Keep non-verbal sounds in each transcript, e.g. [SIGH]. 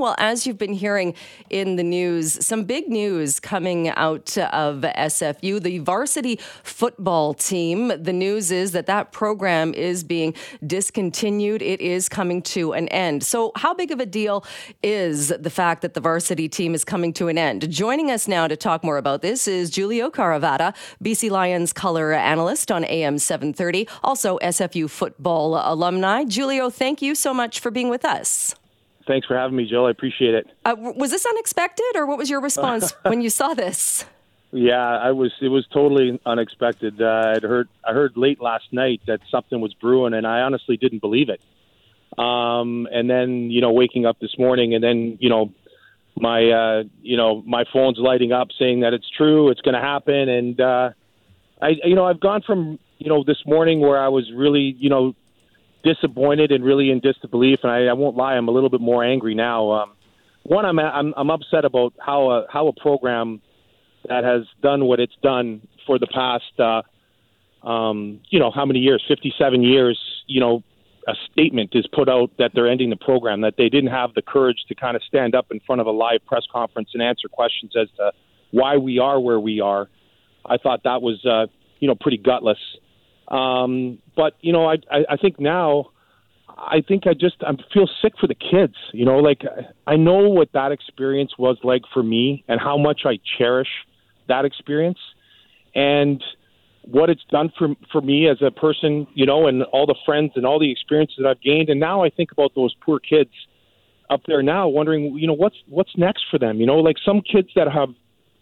Well, as you've been hearing in the news, some big news coming out of SFU, the varsity football team. The news is that that program is being discontinued. It is coming to an end. So, how big of a deal is the fact that the varsity team is coming to an end? Joining us now to talk more about this is Giulio Caravatta, BC Lions color analyst on AM 730, also SFU football alumni. Giulio, thank you so much for being with us. Thanks for having me, Jill. I appreciate it. Uh, was this unexpected, or what was your response [LAUGHS] when you saw this? Yeah, I was. It was totally unexpected. Uh, I'd heard. I heard late last night that something was brewing, and I honestly didn't believe it. Um, and then, you know, waking up this morning, and then, you know, my, uh, you know, my phone's lighting up saying that it's true, it's going to happen, and uh, I, you know, I've gone from, you know, this morning where I was really, you know, disappointed and really in disbelief. And I, I won't lie, I'm a little bit more angry now. Um, one, I'm, I'm I'm upset about how a how a program that has done what it's done for the past, uh, um, you know, how many years? Fifty-seven years. You know, a statement is put out that they're ending the program. That they didn't have the courage to kind of stand up in front of a live press conference and answer questions as to why we are where we are. I thought that was, uh, you know, pretty gutless. Um, but you know, I, I I think now, I think I just I feel sick for the kids. You know, like I know what that experience was like for me, and how much I cherish that experience, and what it's done for for me as a person. You know, and all the friends and all the experiences that I've gained. And now I think about those poor kids up there now, wondering, you know, what's what's next for them. You know, like some kids that have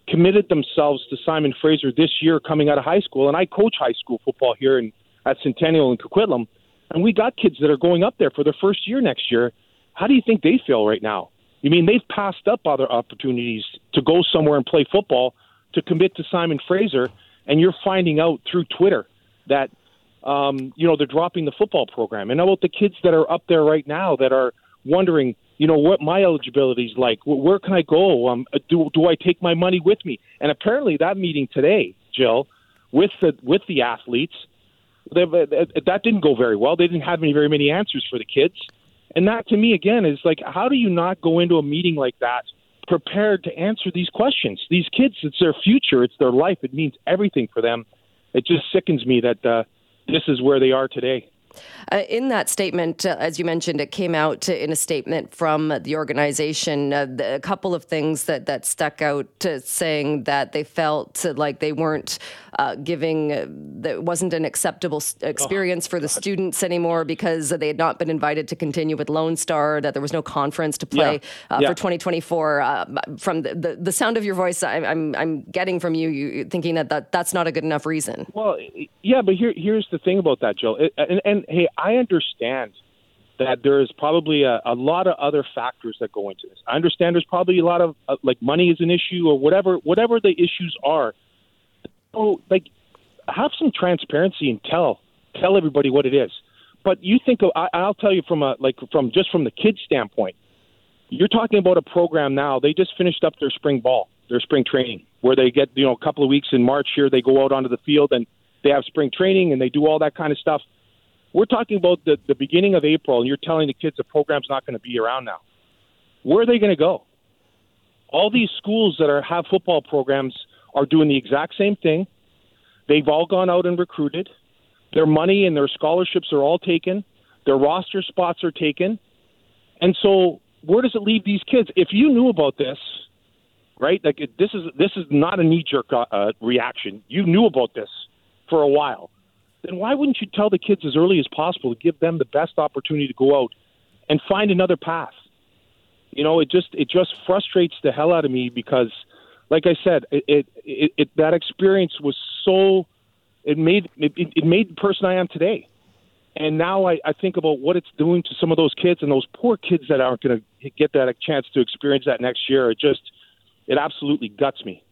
committed themselves to Simon Fraser this year coming out of high school. And I coach high school football here in, at Centennial and Coquitlam. And we got kids that are going up there for their first year next year. How do you think they feel right now? You mean they've passed up other opportunities to go somewhere and play football to commit to Simon Fraser, and you're finding out through Twitter that um, you know they're dropping the football program. And how about the kids that are up there right now that are wondering, you know, what my eligibility is like. Where can I go? Um, do do I take my money with me? And apparently, that meeting today, Jill, with the with the athletes, they, that didn't go very well. They didn't have any very many answers for the kids. And that, to me, again, is like, how do you not go into a meeting like that prepared to answer these questions? These kids, it's their future, it's their life, it means everything for them. It just sickens me that uh, this is where they are today. Uh, in that statement, uh, as you mentioned, it came out in a statement from the organization. Uh, a couple of things that, that stuck out, saying that they felt like they weren't uh, giving, uh, that wasn't an acceptable experience oh, for the God. students anymore because they had not been invited to continue with Lone Star, that there was no conference to play yeah. Uh, yeah. for 2024. from the, the, the, sound of your voice, I, I'm, I'm getting from you, you thinking that, that that's not a good enough reason. Well, yeah, but here, here's the thing about that, Joe. It, and, and hey, I understand that there is probably a, a lot of other factors that go into this. I understand there's probably a lot of uh, like money is an issue or whatever whatever the issues are. So like have some transparency and tell tell everybody what it is. But you think of, I, I'll tell you from a like from just from the kids standpoint. You're talking about a program now. They just finished up their spring ball, their spring training, where they get you know a couple of weeks in March here. They go out onto the field and they have spring training and they do all that kind of stuff we're talking about the, the beginning of April, and you're telling the kids the program's not going to be around now. Where are they going to go? All these schools that are have football programs are doing the exact same thing. They've all gone out and recruited. Their money and their scholarships are all taken. Their roster spots are taken. And so, where does it leave these kids? If you knew about this, right? Like this is this is not a knee jerk uh, reaction. You knew about this for a while then why wouldn't you tell the kids as early as possible to give them the best opportunity to go out and find another path? You know, it just it just frustrates the hell out of me because, like I said, it it, it, it that experience was so it made it, it made the person I am today. And now I, I think about what it's doing to some of those kids and those poor kids that aren't going to get that chance to experience that next year. It just, it absolutely guts me.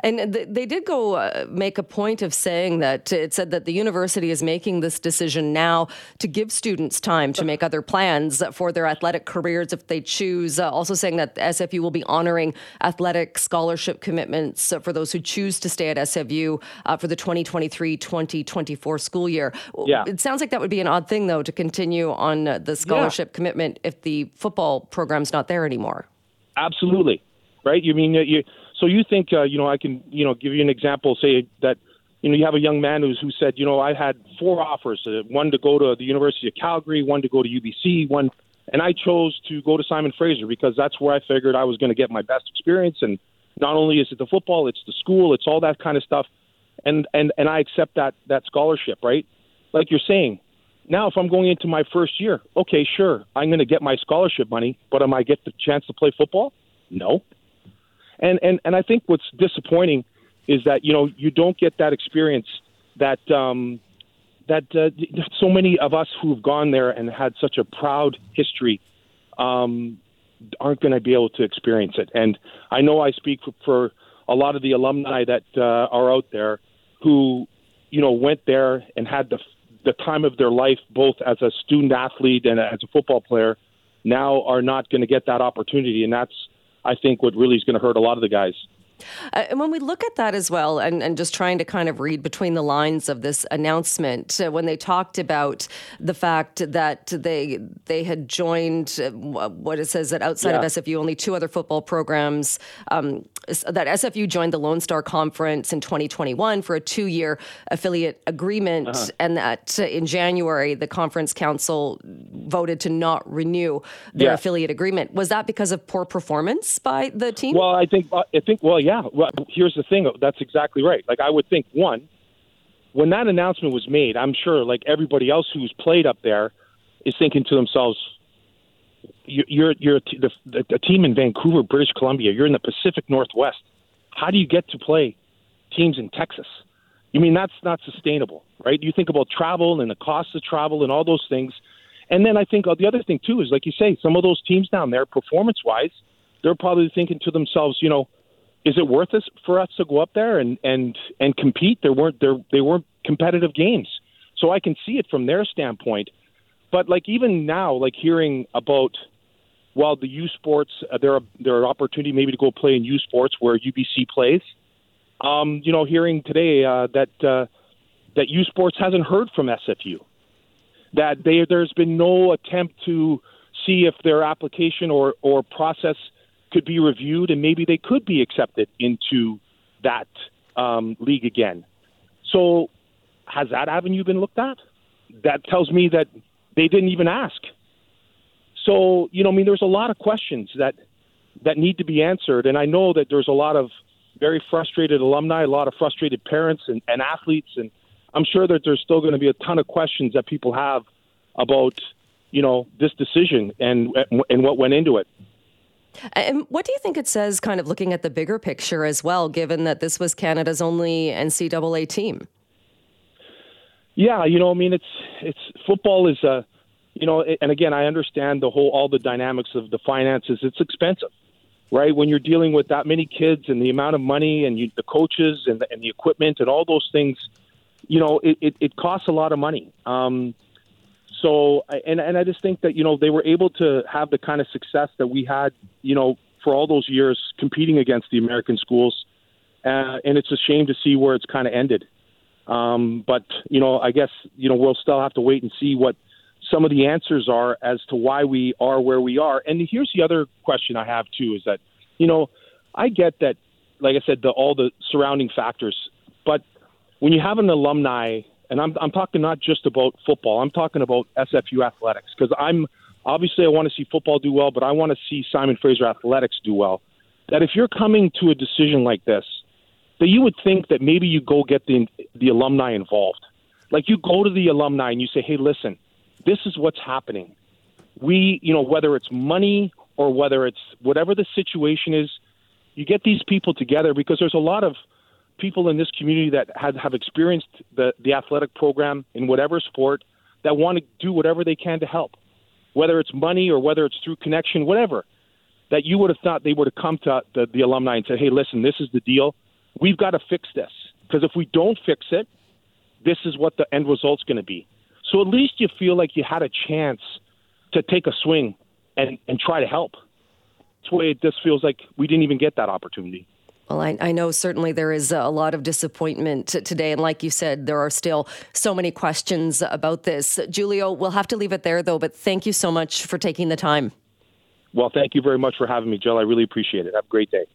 And they did go uh, make a point of saying that it said that the university is making this decision now to give students time to make other plans for their athletic careers if they choose. Uh, also saying that SFU will be honoring athletic scholarship commitments for those who choose to stay at SFU uh, for the 2023 2024 school year. Yeah. It sounds like that would be an odd thing, though, to continue on the scholarship yeah. commitment if the football program's not there anymore. Absolutely. Right? You mean you so you think, uh, you know, I can, you know, give you an example. Say that, you know, you have a young man who's who said, you know, I had four offers: uh, one to go to the University of Calgary, one to go to UBC, one, and I chose to go to Simon Fraser because that's where I figured I was going to get my best experience. And not only is it the football, it's the school, it's all that kind of stuff, and and and I accept that that scholarship, right? Like you're saying. Now, if I'm going into my first year, okay, sure, I'm going to get my scholarship money, but am I get the chance to play football? No. And and and I think what's disappointing is that you know you don't get that experience that um, that uh, so many of us who've gone there and had such a proud history um, aren't going to be able to experience it. And I know I speak for, for a lot of the alumni that uh, are out there who you know went there and had the the time of their life both as a student athlete and as a football player now are not going to get that opportunity and that's I think what really is going to hurt a lot of the guys. Uh, and when we look at that as well, and, and just trying to kind of read between the lines of this announcement, uh, when they talked about the fact that they they had joined uh, what it says that outside yeah. of SFU, only two other football programs um, that SFU joined the Lone Star Conference in 2021 for a two year affiliate agreement, uh-huh. and that uh, in January the conference council voted to not renew their yeah. affiliate agreement. Was that because of poor performance by the team? Well, I think I think well, yeah. Well, here's the thing. That's exactly right. Like I would think one, when that announcement was made, I'm sure like everybody else who's played up there is thinking to themselves, you're you're the, the, the team in Vancouver, British Columbia. You're in the Pacific Northwest. How do you get to play teams in Texas? You mean that's not sustainable, right? You think about travel and the cost of travel and all those things. And then I think uh, the other thing too is, like you say, some of those teams down there, performance-wise, they're probably thinking to themselves, you know, is it worth it for us to go up there and and and compete? There weren't there they weren't competitive games, so I can see it from their standpoint. But like even now, like hearing about well, the U Sports, uh, there are there are opportunity maybe to go play in U Sports where UBC plays. Um, you know, hearing today uh, that uh, that U Sports hasn't heard from SFU, that they, there's been no attempt to see if their application or or process could be reviewed and maybe they could be accepted into that um, league again. So, has that avenue been looked at? That tells me that they didn't even ask. So, you know, I mean, there's a lot of questions that that need to be answered, and I know that there's a lot of very frustrated alumni, a lot of frustrated parents and, and athletes, and I'm sure that there's still going to be a ton of questions that people have about, you know, this decision and and what went into it. And what do you think it says, kind of looking at the bigger picture as well, given that this was Canada's only NCAA team? Yeah, you know, I mean, it's it's football is a, you know, and again, I understand the whole all the dynamics of the finances. It's expensive, right? When you're dealing with that many kids and the amount of money and you, the coaches and the, and the equipment and all those things, you know, it, it, it costs a lot of money. Um, so, and and I just think that you know they were able to have the kind of success that we had, you know, for all those years competing against the American schools, uh, and it's a shame to see where it's kind of ended. Um, but you know, I guess you know we'll still have to wait and see what some of the answers are as to why we are where we are. And here's the other question I have too: is that you know, I get that, like I said, the, all the surrounding factors, but when you have an alumni and I'm I'm talking not just about football. I'm talking about SFU athletics because I'm obviously I want to see football do well, but I want to see Simon Fraser athletics do well. That if you're coming to a decision like this, that you would think that maybe you go get the the alumni involved. Like you go to the alumni and you say, "Hey, listen, this is what's happening. We, you know, whether it's money or whether it's whatever the situation is, you get these people together because there's a lot of people in this community that have, have experienced the, the athletic program in whatever sport that want to do whatever they can to help, whether it's money or whether it's through connection, whatever. that you would have thought they would have come to the, the alumni and said, "Hey, listen, this is the deal. We've got to fix this because if we don't fix it, this is what the end result's going to be." So at least you feel like you had a chance to take a swing and and try to help. That's why it just feels like we didn't even get that opportunity. Well, I, I, know certainly there is a lot of disappointment today. And like you said, there are still so many questions about this. Giulio, we'll have to leave it there, though, but thank you so much for taking the time. Well, thank you very much for having me, Jill. I really appreciate it. Have a great day.